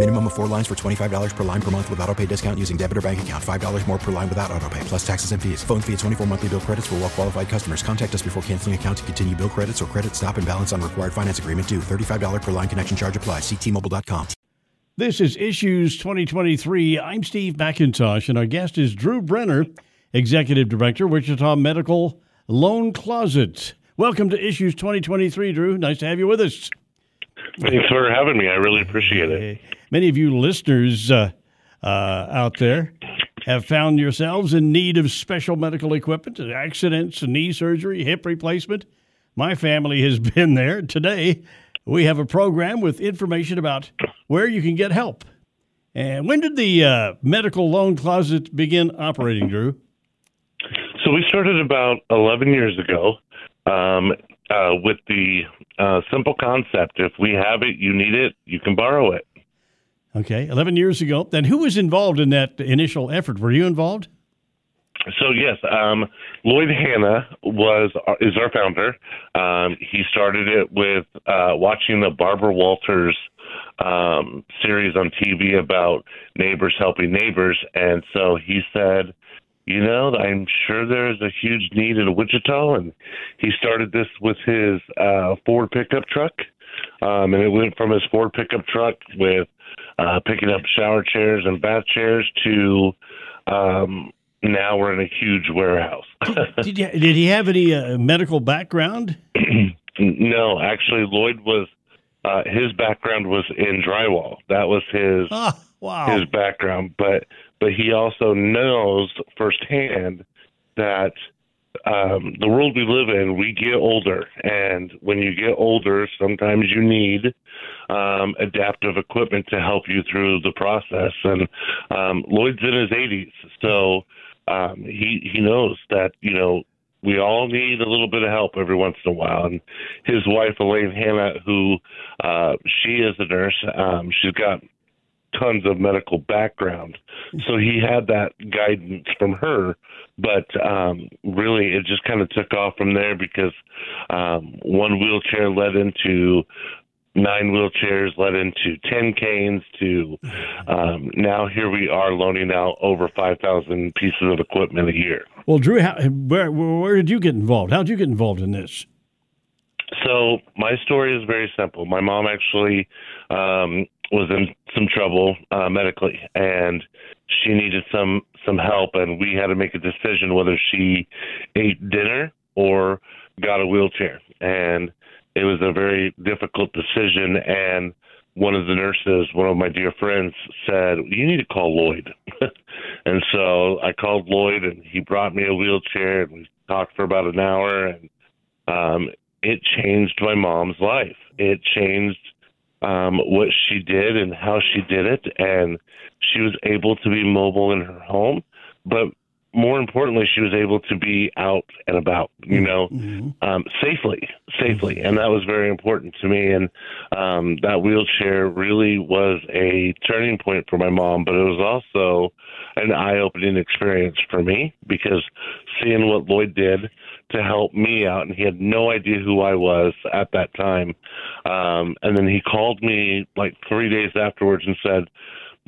Minimum of four lines for $25 per line per month with auto pay discount using debit or bank account. $5 more per line without auto pay, plus taxes and fees. Phone fee at 24 monthly bill credits for well qualified customers. Contact us before canceling account to continue bill credits or credit stop and balance on required finance agreement due. $35 per line connection charge applies. Ctmobile.com. This is Issues 2023. I'm Steve McIntosh, and our guest is Drew Brenner, Executive Director, Wichita Medical Loan Closet. Welcome to Issues 2023, Drew. Nice to have you with us. Thanks for having me. I really appreciate it. Many of you listeners uh, uh, out there have found yourselves in need of special medical equipment, accidents, knee surgery, hip replacement. My family has been there. Today, we have a program with information about where you can get help. And when did the uh, medical loan closet begin operating, Drew? So we started about 11 years ago um, uh, with the uh, simple concept if we have it, you need it, you can borrow it. Okay, 11 years ago. Then who was involved in that initial effort? Were you involved? So yes, um, Lloyd Hanna was is our founder. Um, he started it with uh, watching the Barbara Walters um, series on TV about neighbors helping neighbors, and so he said, you know, I'm sure there is a huge need in Wichita, and he started this with his uh, Ford pickup truck, um, and it went from his Ford pickup truck with uh, picking up shower chairs and bath chairs to um, now we're in a huge warehouse. did, you, did he have any uh, medical background? no, actually, Lloyd was uh, his background was in drywall. That was his oh, wow. his background, but but he also knows firsthand that um, the world we live in, we get older, and when you get older, sometimes you need um, adaptive equipment to help you through the process. And um, Lloyd's in his 80s, so um, he he knows that you know we all need a little bit of help every once in a while. And his wife Elaine Hanna, who uh, she is a nurse, um, she's got tons of medical background, so he had that guidance from her. But um, really, it just kind of took off from there because um, one wheelchair led into nine wheelchairs led into 10 canes to um, now here we are loaning out over 5,000 pieces of equipment a year. Well, Drew, how, where, where did you get involved? How did you get involved in this? So my story is very simple. My mom actually um, was in some trouble uh, medically, and she needed some some help, and we had to make a decision whether she ate dinner or got a wheelchair. And it was a very difficult decision and one of the nurses, one of my dear friends, said, You need to call Lloyd. and so I called Lloyd and he brought me a wheelchair and we talked for about an hour and um it changed my mom's life. It changed um what she did and how she did it and she was able to be mobile in her home, but more importantly, she was able to be out and about, you know, mm-hmm. um, safely, safely, and that was very important to me. And um, that wheelchair really was a turning point for my mom, but it was also an eye-opening experience for me because seeing what Lloyd did to help me out, and he had no idea who I was at that time. Um, and then he called me like three days afterwards and said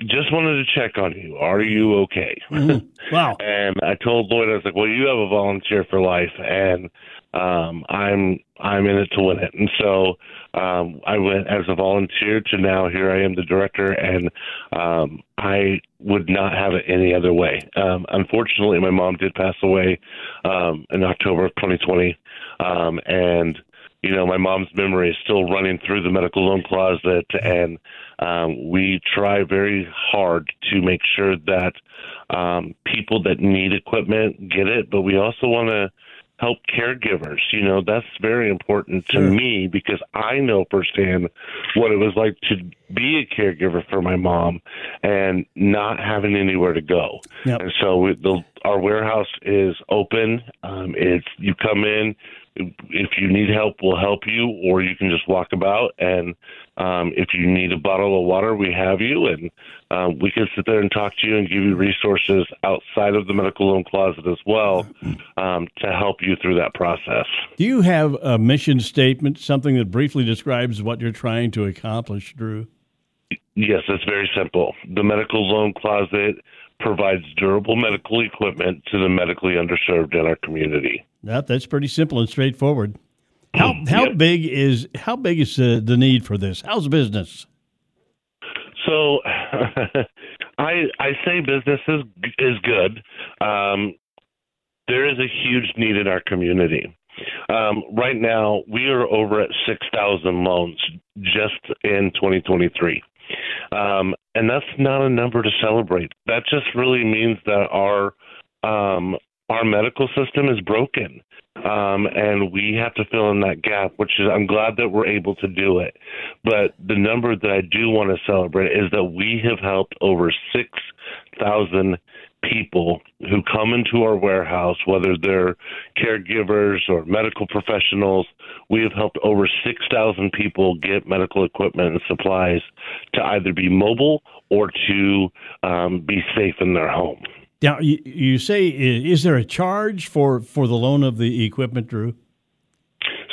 just wanted to check on you. Are you okay? Mm-hmm. Wow. and I told Lloyd, I was like, well, you have a volunteer for life, and um, I'm I'm in it to win it. And so um, I went as a volunteer to now here I am the director, and um, I would not have it any other way. Um, unfortunately, my mom did pass away um, in October of 2020, um, and you know, my mom's memory is still running through the medical loan closet, and um, we try very hard to make sure that um, people that need equipment get it, but we also want to help caregivers. You know, that's very important to Sure. me because I know firsthand what it was like to be a caregiver for my mom and not having anywhere to go. Yep. And so we, the, our warehouse is open. Um, it's you come in. If you need help, we'll help you, or you can just walk about. And um, if you need a bottle of water, we have you, and um, we can sit there and talk to you and give you resources outside of the medical loan closet as well um, to help you through that process. Do you have a mission statement, something that briefly describes what you're trying to accomplish, Drew? Yes, it's very simple. The medical loan closet provides durable medical equipment to the medically underserved in our community. That that's pretty simple and straightforward. How how Yep. big is how big is uh, the need for this? How's business? So, I I say business is is good. Um, there is a huge need in our community. Um, right now, we are over at six thousand loans just in 2023, um, and that's not a number to celebrate. That just really means that our um, our medical system is broken, um, and we have to fill in that gap. Which is, I'm glad that we're able to do it. But the number that I do want to celebrate is that we have helped over six thousand people who come into our warehouse, whether they're caregivers or medical professionals. We have helped over 6,000 people get medical equipment and supplies to either be mobile or to um, be safe in their home. Now you, you say is there a charge for for the loan of the equipment, Drew?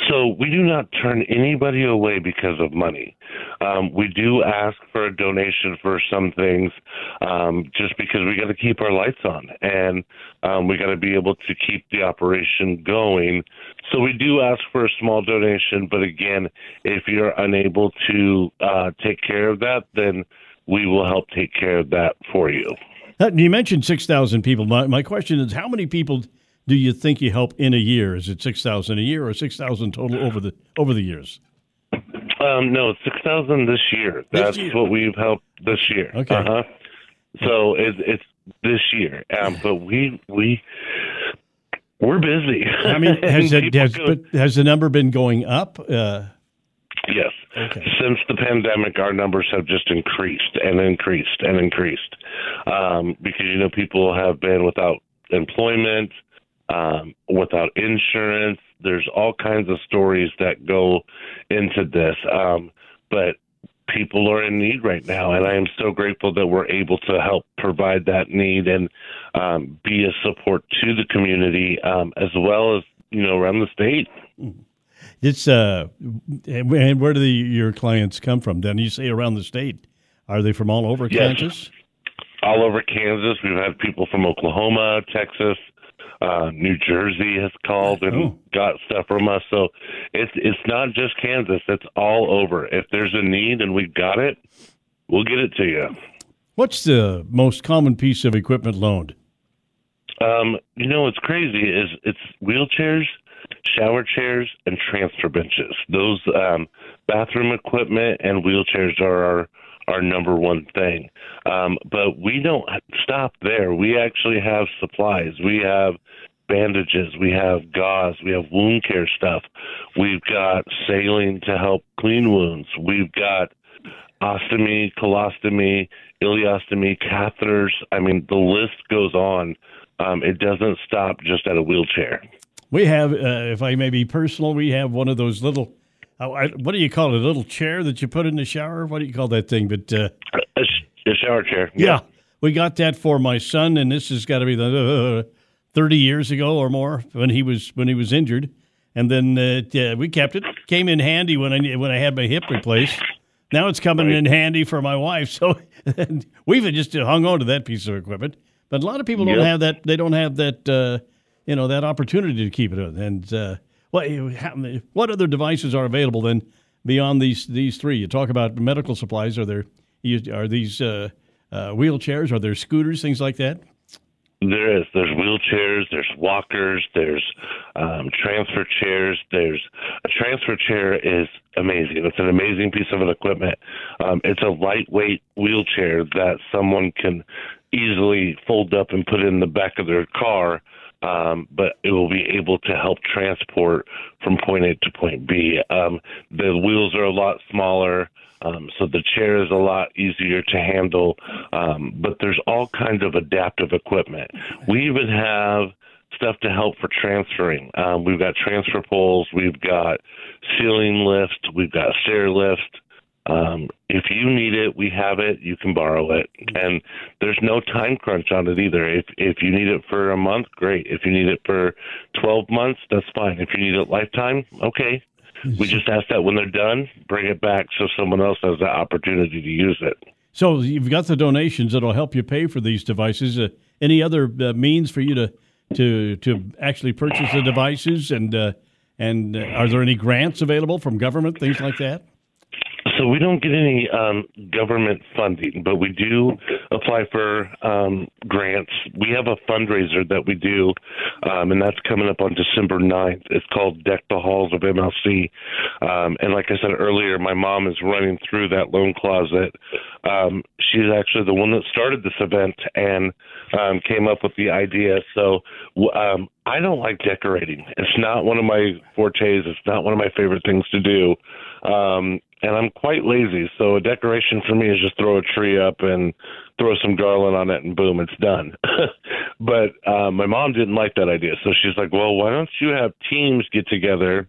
So we do not turn anybody away because of money. Um, we do ask for a donation for some things, um, just because we got to keep our lights on and um, we got to be able to keep the operation going. So we do ask for a small donation, but again, if you're unable to uh, take care of that, then we will help take care of that for you. Uh, You mentioned six thousand people. My my question is, how many people do you think you help in a year? Is it six thousand a year or six thousand total over the over the years? Um, no, six thousand this year. This That's year. what we've helped this year. Okay. Uh-huh. So it's it's this year, um, but we we we're busy. I mean, has it has, go- but has the number been going up? Uh. Okay. Since the pandemic, our numbers have just increased and increased and increased um, because you know people have been without employment, um, without insurance. There's all kinds of stories that go into this, um, but people are in need right now, and I am so grateful that we're able to help provide that need and um, be a support to the community um, as well as you know around the state. It's uh, and where do the, your clients come from? Then you say around the state. Are they from all over Yes. Kansas? all over Kansas. We've had people from Oklahoma, Texas, uh, New Jersey has called and Oh. got stuff from us. So it's it's not just Kansas; it's all over. If there's a need and we've got it, we'll get it to you. What's the most common piece of equipment loaned? Um, you know what's crazy is it's wheelchairs, shower chairs, and transfer benches. Those um, bathroom equipment and wheelchairs are our our number one thing. Um, but we don't stop there. We actually have supplies. We have bandages. We have gauze. We have wound care stuff. We've got saline to help clean wounds. We've got ostomy, colostomy, ileostomy, catheters. I mean, the list goes on. Um, it doesn't stop just at a wheelchair. We have, uh, if I may be personal, we have one of those little, uh, what do you call it? A little chair that you put in the shower? What do you call that thing? But uh, A, a shower chair. yeah, we got that for my son, and this has got to be the uh, thirty years ago or more when he was when he was injured, and then uh, yeah, we kept it. Came in handy when I when I had my hip replaced. Now it's coming in handy for my wife. So we've just hung on to that piece of equipment. But a lot of people don't have that. They don't have that. You know that opportunity to keep it. And uh, what what other devices are available then beyond these these three? You talk about medical supplies. Are there are these uh, uh, wheelchairs? Are there scooters? Things like that? There is. There's wheelchairs. There's walkers. There's um, transfer chairs. There's a transfer chair is amazing. It's an amazing piece of equipment. Um, it's a lightweight wheelchair that someone can easily fold up and put in the back of their car. Um, but it will be able to help transport from point A to point B. Um, the wheels are a lot smaller. Um, so the chair is a lot easier to handle, um, but there's all kinds of adaptive equipment. We even have stuff to help for transferring. Um, we've got transfer poles, we've got ceiling lift, we've got stair lift. Um, if you need it, we have it. You can borrow it, and there's no time crunch on it either. If if you need it for a month, great. If you need it for 12 months, that's fine. If you need it lifetime, okay, we just ask that when they're done, bring it back so someone else has the opportunity to use it. So you've got the donations that'll help you pay for these devices. Uh, any other uh, means for you to to to actually purchase the devices and uh, and uh, are there any grants available from government things like that? So we don't get any um, government funding, but we do apply for um, grants. We have a fundraiser that we do, um, and that's coming up on December 9th. It's called Deck the Halls of MLC. Um, and like I said earlier, my mom is running through that loan closet. Um, she's actually the one that started this event and um, came up with the idea. So um, I don't like decorating. It's not one of my fortes. It's not one of my favorite things to do. Um, and I'm quite lazy. So a decoration for me is just throw a tree up and throw some garland on it, and boom, it's done. but uh, my mom didn't like that idea, so she's like, "Well, why don't you have teams get together?"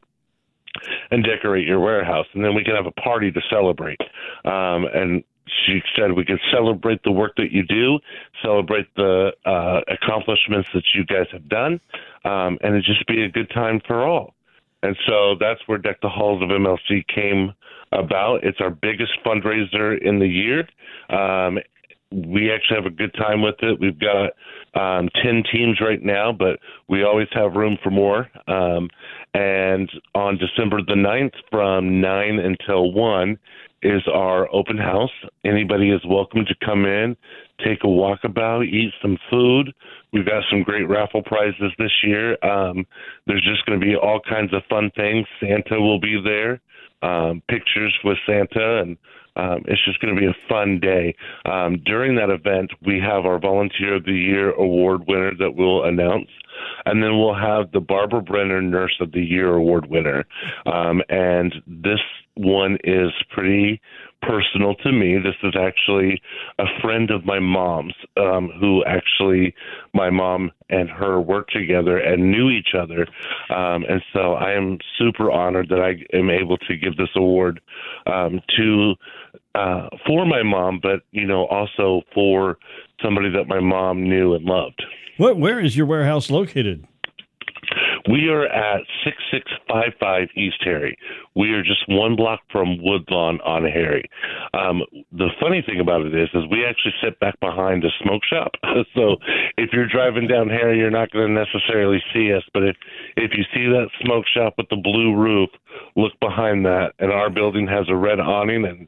And decorate your warehouse, and then we can have a party to celebrate. Um, and she said we could celebrate the work that you do, celebrate the uh, accomplishments that you guys have done, um, and it just be a good time for all. And so that's where Deck the Halls of MLC came about. It's our biggest fundraiser in the year. Um, we actually have a good time with it. We've got um, 10 teams right now, but we always have room for more. Um, and on December the 9th from 9 until 1 is our open house. Anybody is welcome to come in, take a walkabout, eat some food. We've got some great raffle prizes this year. Um, there's just going to be all kinds of fun things. Santa will be there um, pictures with Santa, and um, it's just going to be a fun day. Um, during that event, we have our Volunteer of the Year award winner that we'll announce, and then we'll have the Barbara Brenner Nurse of the Year award winner. Um, and this one is pretty personal to me. This is actually a friend of my mom's, um, who actually my mom and her worked together and knew each other. Um, and so I am super honored that I am able to give this award um, to uh, for my mom, but you know also for somebody that my mom knew and loved. What, where is your warehouse located? We are at 6655 East Harry. We are just one block from Woodlawn on Harry. Um, the funny thing about it is, is we actually sit back behind a smoke shop. so if you're driving down Harry, you're not going to necessarily see us. But if if you see that smoke shop with the blue roof, look behind that, and our building has a red awning, and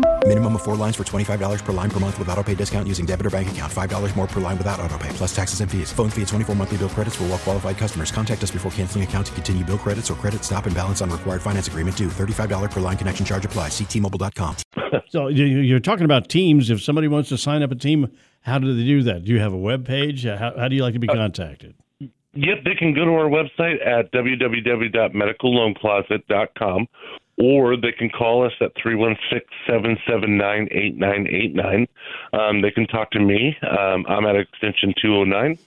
Minimum of four lines for $25 per line per month with auto pay discount using debit or bank account. $5 more per line without auto pay, plus taxes and fees. Phone fee at 24 monthly bill credits for all well qualified customers. Contact us before canceling account to continue bill credits or credit stop and balance on required finance agreement due. $35 per line connection charge apply. Ctmobile.com. So you- you're talking about teams. If somebody wants to sign up a team, how do they do that? Do you have a web page? How, how do you like to be uh, contacted? Yep, they can go to our website at www.medicalloancloset.com or they can call us at 316-779-8989. Um, they can talk to me. Um, I'm at extension 209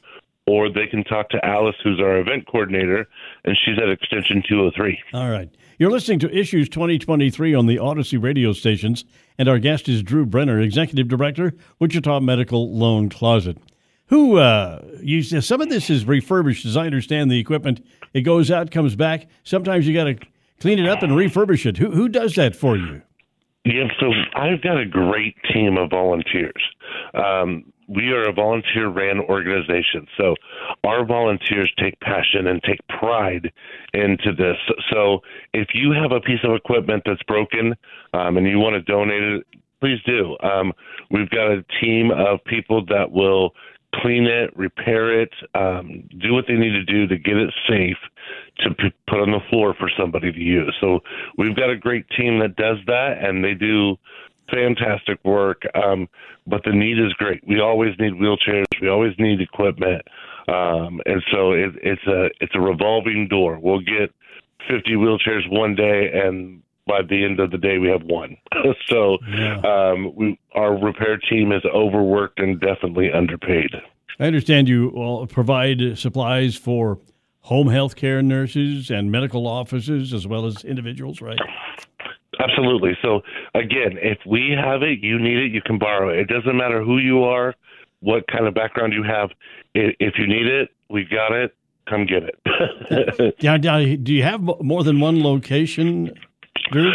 or they can talk to Alice, who's our event coordinator, and she's at extension 203. All right. You're listening to Issues 2023 on the Audacy radio stations, and our guest is Drew Brenner, Executive Director, Wichita Medical Loan Closet. Who, uh, you some of this is refurbished, as I understand the equipment. It goes out, comes back. Sometimes you got to clean it up and refurbish it. Who, who does that for you? Yeah, so I've got a great team of volunteers. Um, we are a volunteer ran organization. So our volunteers take passion and take pride into this. So if you have a piece of equipment that's broken um, and you want to donate it, please do. Um, we've got a team of people that will clean it, repair it, um, do what they need to do to get it safe to p- put on the floor for somebody to use. So we've got a great team that does that, and they do fantastic work. Um, but the need is great. We always need wheelchairs. We always need equipment, um, and so it, it's a it's a revolving door. We'll get 50 wheelchairs one day, and by the end of the day, we have one. so yeah. um, we, our repair team is overworked and definitely underpaid. I understand you provide supplies for home health care nurses and medical offices as well as individuals, right? Absolutely. So again, if we have it, you need it, you can borrow it. It doesn't matter who you are, what kind of background you have. If you need it, we've got it. Come get it. yeah, do you have more than one location, Drew?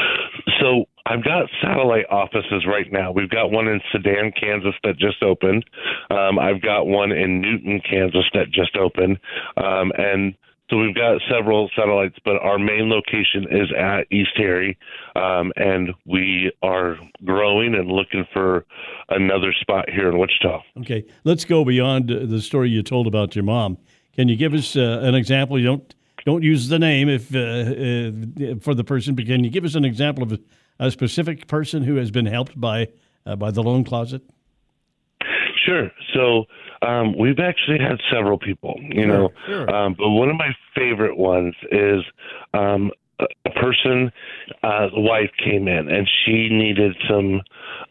So I've got satellite offices right now. We've got one in Sedan, Kansas that just opened. Um, I've got one in Newton, Kansas that just opened. Um, and so we've got several satellites, but our main location is at East Harry, um, and we are growing and looking for another spot here in Wichita. Okay, let's go beyond the story you told about your mom. Can you give us uh, an example? You don't don't use the name if uh, uh, for the person, but can you give us an example of a, a specific person who has been helped by uh, by the loan closet? Sure. So um, we've actually had several people, you sure, know, sure. Um, but one of my favorite ones is um, a, a person, uh, the wife came in and she needed some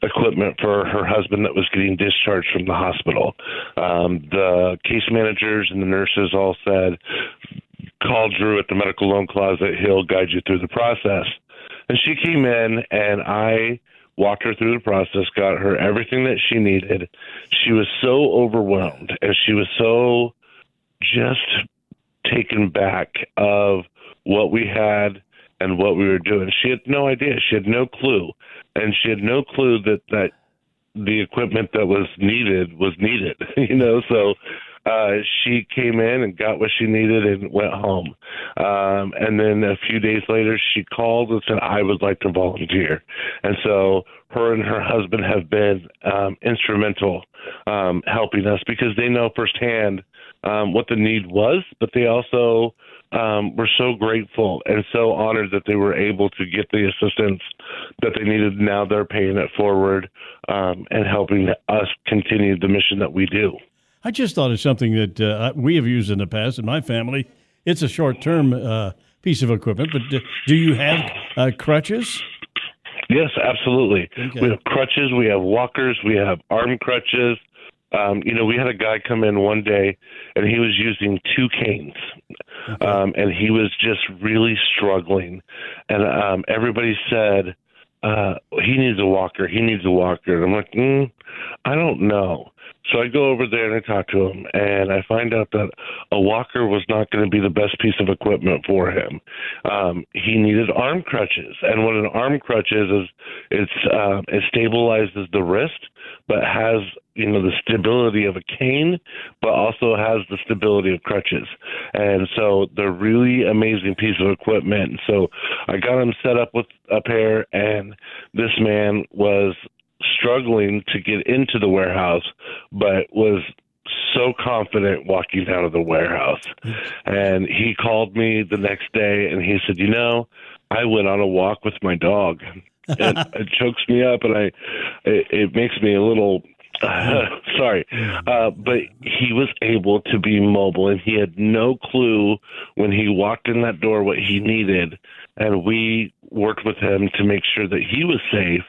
equipment for her husband that was getting discharged from the hospital. Um, the case managers and the nurses all said, call Drew at the medical loan closet. He'll guide you through the process. And she came in and I walked her through the process, got her everything that she needed. She was so overwhelmed and she was so just taken back of what we had and what we were doing. She had no idea. She had no clue. And she had no clue that that the equipment that was needed was needed, you know, so uh, she came in and got what she needed and went home. Um, and then a few days later, she called and said, I would like to volunteer. And so her and her husband have been um, instrumental um, helping us because they know firsthand um, what the need was, but they also um, were so grateful and so honored that they were able to get the assistance that they needed. Now they're paying it forward um, and helping us continue the mission that we do. I just thought of something that uh, we have used in the past in my family. It's a short term uh, piece of equipment, but do, do you have uh, crutches? Yes, absolutely. Okay. We have crutches, we have walkers, we have arm crutches. Um, you know, we had a guy come in one day and he was using two canes. Okay. Um, and he was just really struggling. And um, everybody said, uh, he needs a walker. He needs a walker. And I'm like, mm, I don't know. So I go over there and I talk to him, and I find out that a walker was not going to be the best piece of equipment for him. Um, he needed arm crutches, and what an arm crutch is is it's uh, it stabilizes the wrist, but has you know the stability of a cane, but also has the stability of crutches. And so they're really amazing piece of equipment. So I got him set up with a pair, and this man was struggling to get into the warehouse, but was so confident walking out of the warehouse. And he called me the next day and he said, You know, I went on a walk with my dog. and it chokes me up and I it, it makes me a little uh, sorry, uh, but he was able to be mobile, and he had no clue when he walked in that door what he needed and we worked with him to make sure that he was safe.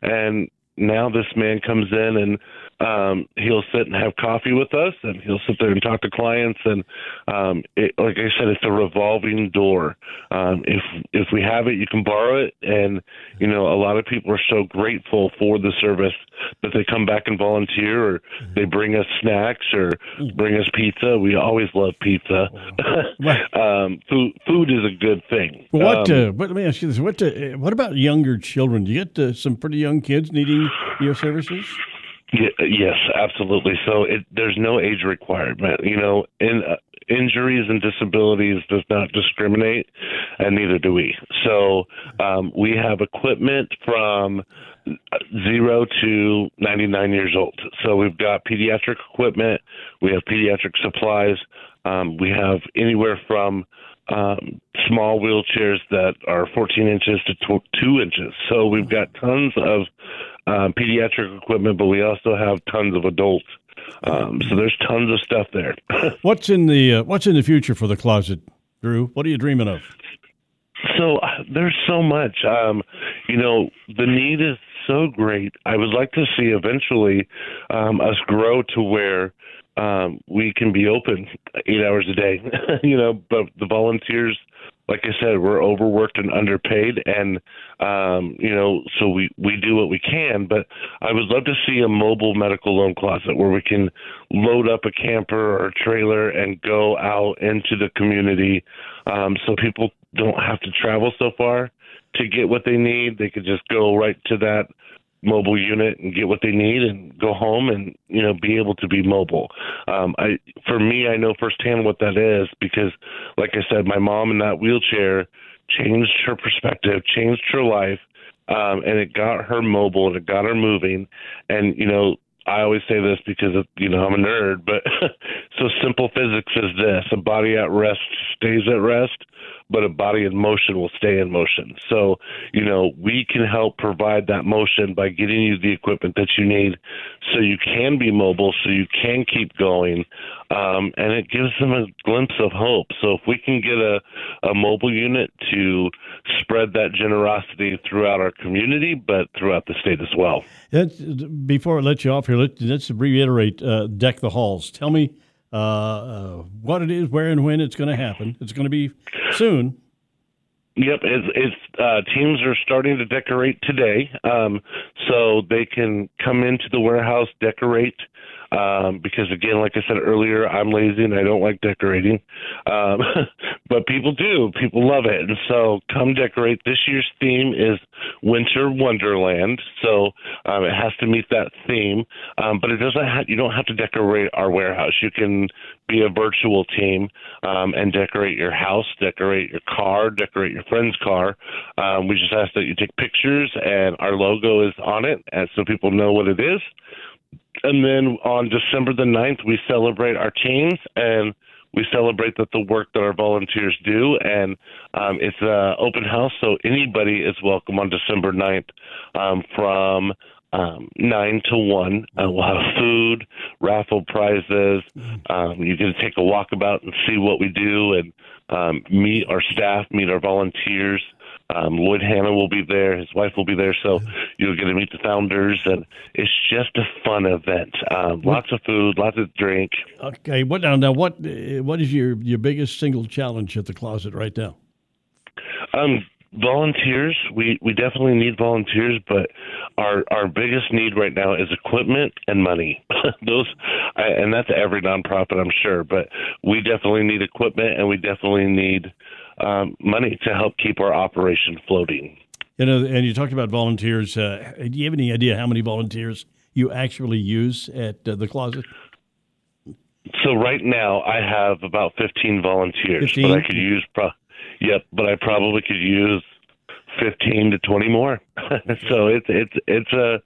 And now this man comes in and um, he'll sit and have coffee with us, and he'll sit there and talk to clients. And um, it, like I said, it's a revolving door. Um, if if we have it, you can borrow it, and you know a lot of people are so grateful for the service that they come back and volunteer, or they bring us snacks, or bring us pizza. We always love pizza. um, food food is a good thing. What? Um, uh, but let me ask you this: what? Uh, what about younger children? Do you get uh, some pretty young kids needing your services? Yes, absolutely. So it, there's no age requirement. You know, in uh, injuries and disabilities does not discriminate, and neither do we. So um, we have equipment from zero to 99 years old. So we've got pediatric equipment, we have pediatric supplies, um, we have anywhere from um, small wheelchairs that are 14 inches to tw- two inches. So we've got tons of um, pediatric equipment, but we also have tons of adults. Um, so there's tons of stuff there. what's in the uh, What's in the future for the closet, Drew? What are you dreaming of? So uh, there's so much. Um, you know, the need is so great. I would like to see eventually um, us grow to where um, we can be open eight hours a day. you know, but the volunteers like I said, we're overworked and underpaid, and um, you know, so we we do what we can. But I would love to see a mobile medical loan closet where we can load up a camper or a trailer and go out into the community, um, so people don't have to travel so far to get what they need. They could just go right to that mobile unit and get what they need and go home and you know be able to be mobile. Um i for me i know firsthand what that is because like i said my mom in that wheelchair changed her perspective changed her life um and it got her mobile and it got her moving. And you know I always say this because of, you know I'm a nerd, but so simple physics is this: a body at rest stays at rest, but a body in motion will stay in motion. So, you know, we can help provide that motion by getting you the equipment that you need so you can be mobile, so you can keep going. Um, and it gives them a glimpse of hope. So if we can get a, a mobile unit to spread that generosity throughout our community, but throughout the state as well. Before I let you off here, let, us reiterate uh, Deck the Halls. Tell me what it is, where and when it's going to happen. It's going to be soon. Yep, it's, it's uh, teams are starting to decorate today, um, so they can come into the warehouse, decorate, um, because again, like I said earlier, I'm lazy and I don't like decorating, um, but people do. People love it, and so come decorate. This year's theme is Winter Wonderland, so um, it has to meet that theme. Um, but it doesn't. Ha- you don't have to decorate our warehouse. You can be a virtual team um, and decorate your house, decorate your car, decorate your friend's car. Um, we just ask that you take pictures, and our logo is on it, and so people know what it is. And then on December the 9th, we celebrate our teams and we celebrate that the work that our volunteers do. And um, it's an open house, so anybody is welcome on December 9th um, from um, nine to one. Uh, we'll have food, raffle prizes. Um, you can take a walkabout and see what we do, and um, meet our staff, meet our volunteers. Um, Lloyd Hanna will be there. His wife will be there. So you'll get to meet the founders, and it's just a fun event. Um, lots of food, lots of drink. Okay. What now? Now, what uh, what is your your biggest single challenge at the closet right now? Um, volunteers. We we definitely need volunteers, but our our biggest need right now is equipment and money. Those, and that's every nonprofit, I'm sure. But we definitely need equipment, and we definitely need um, money to help keep our operation floating. You know, and you talked about volunteers. Uh, do you have any idea how many volunteers you actually use at uh, the closet? So right now I have about 15 volunteers, 15? but I could use pro- yep, but I probably could use 15 to 20 more. so it's it's it's a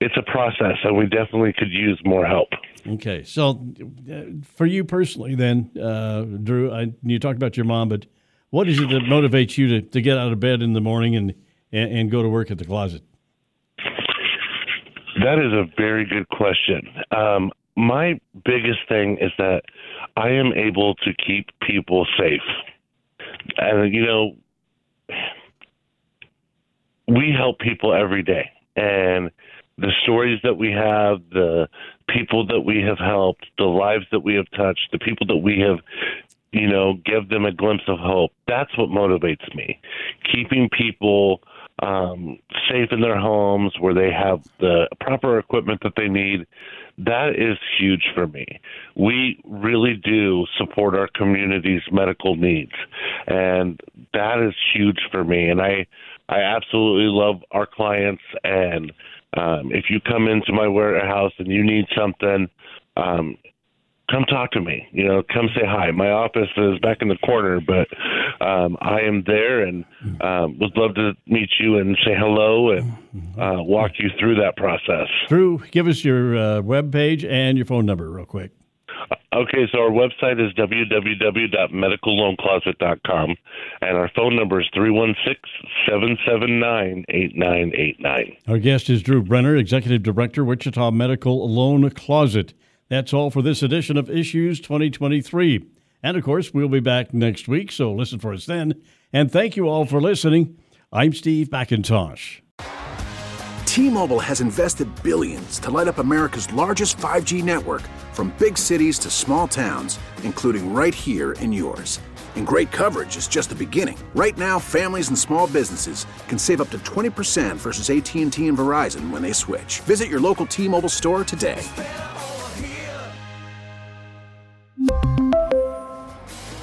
it's a process and we definitely could use more help. Okay. So uh, for you personally then, uh, Drew, I, you talked about your mom, but what is it that motivates you to, to get out of bed in the morning and, and, and go to work at the closet? That is a very good question. Um, my biggest thing is that I am able to keep people safe. And, you know, we help people every day, and the stories that we have, the people that we have helped, the lives that we have touched, the people that we have, you know, give them a glimpse of hope. That's what motivates me. Keeping people um, safe in their homes where they have the proper equipment that they need. That is huge for me. We really do support our community's medical needs, and that is huge for me. And I, I absolutely love our clients. And um, if you come into my warehouse and you need something, um, come talk to me. You know, come say hi. My office is back in the corner, but um, I am there and um, would love to meet you and say hello and uh, walk you through that process. Drew, give us your uh, web page and your phone number real quick. Okay, so our website is www.medicalloancloset.com, and our phone number is 316-779-8989. Our guest is Drew Brenner, Executive Director, Wichita Medical Loan Closet. That's all for this edition of Issues 2023. And of course, we'll be back next week, so listen for us then. And thank you all for listening. I'm Steve McIntosh. T-Mobile has invested billions to light up America's largest 5G network from big cities to small towns, including right here in yours. And great coverage is just the beginning. Right now, families and small businesses can save up to 20% versus AT&T and Verizon when they switch. Visit your local T-Mobile store today.